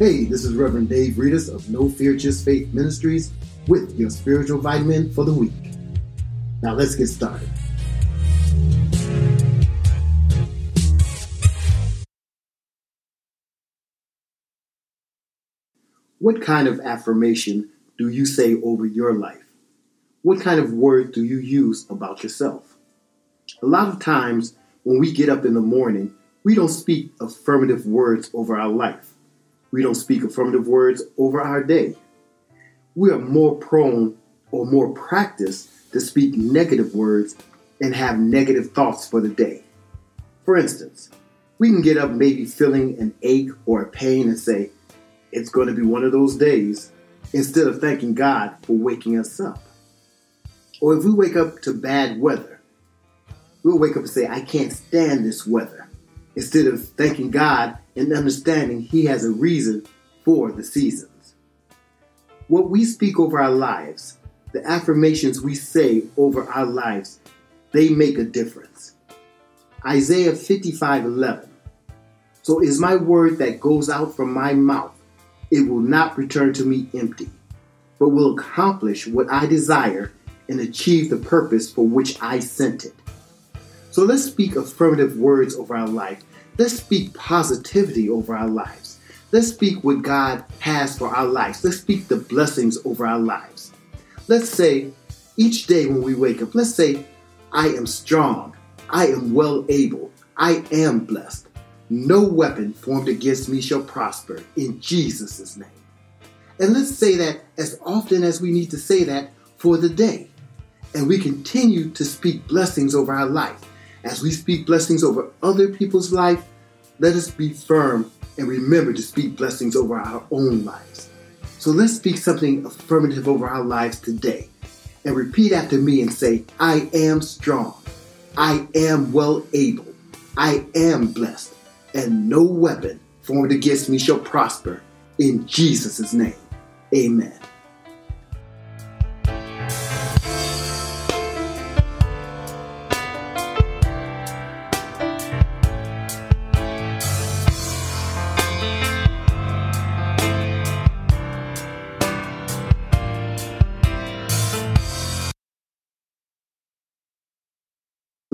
Hey, this is Reverend Dave Reedus of No Fear Just Faith Ministries with your spiritual vitamin for the week. Now let's get started. What kind of affirmation do you say over your life? What kind of word do you use about yourself? A lot of times when we get up in the morning, we don't speak affirmative words over our life. We don't speak affirmative words over our day. We are more prone or more practiced to speak negative words and have negative thoughts for the day. For instance, we can get up maybe feeling an ache or a pain and say, It's going to be one of those days, instead of thanking God for waking us up. Or if we wake up to bad weather, we'll wake up and say, I can't stand this weather instead of thanking God and understanding He has a reason for the seasons. What we speak over our lives, the affirmations we say over our lives, they make a difference. Isaiah 55 11. So is my word that goes out from my mouth, it will not return to me empty, but will accomplish what I desire and achieve the purpose for which I sent it. So let's speak affirmative words over our life. Let's speak positivity over our lives. Let's speak what God has for our lives. Let's speak the blessings over our lives. Let's say each day when we wake up, let's say, I am strong. I am well able. I am blessed. No weapon formed against me shall prosper in Jesus' name. And let's say that as often as we need to say that for the day. And we continue to speak blessings over our life. As we speak blessings over other people's life, let us be firm and remember to speak blessings over our own lives. So let's speak something affirmative over our lives today and repeat after me and say, I am strong. I am well able. I am blessed. And no weapon formed against me shall prosper. In Jesus' name, amen.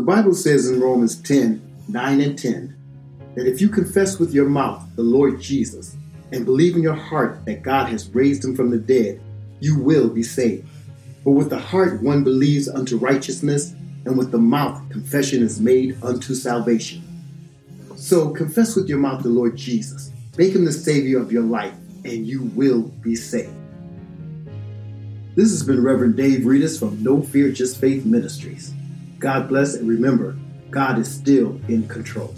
Bible says in Romans 10 9 and 10 that if you confess with your mouth the Lord Jesus and believe in your heart that God has raised him from the dead, you will be saved. For with the heart one believes unto righteousness, and with the mouth confession is made unto salvation. So confess with your mouth the Lord Jesus, make him the Savior of your life, and you will be saved. This has been Reverend Dave Reedus from No Fear Just Faith Ministries. God bless and remember, God is still in control.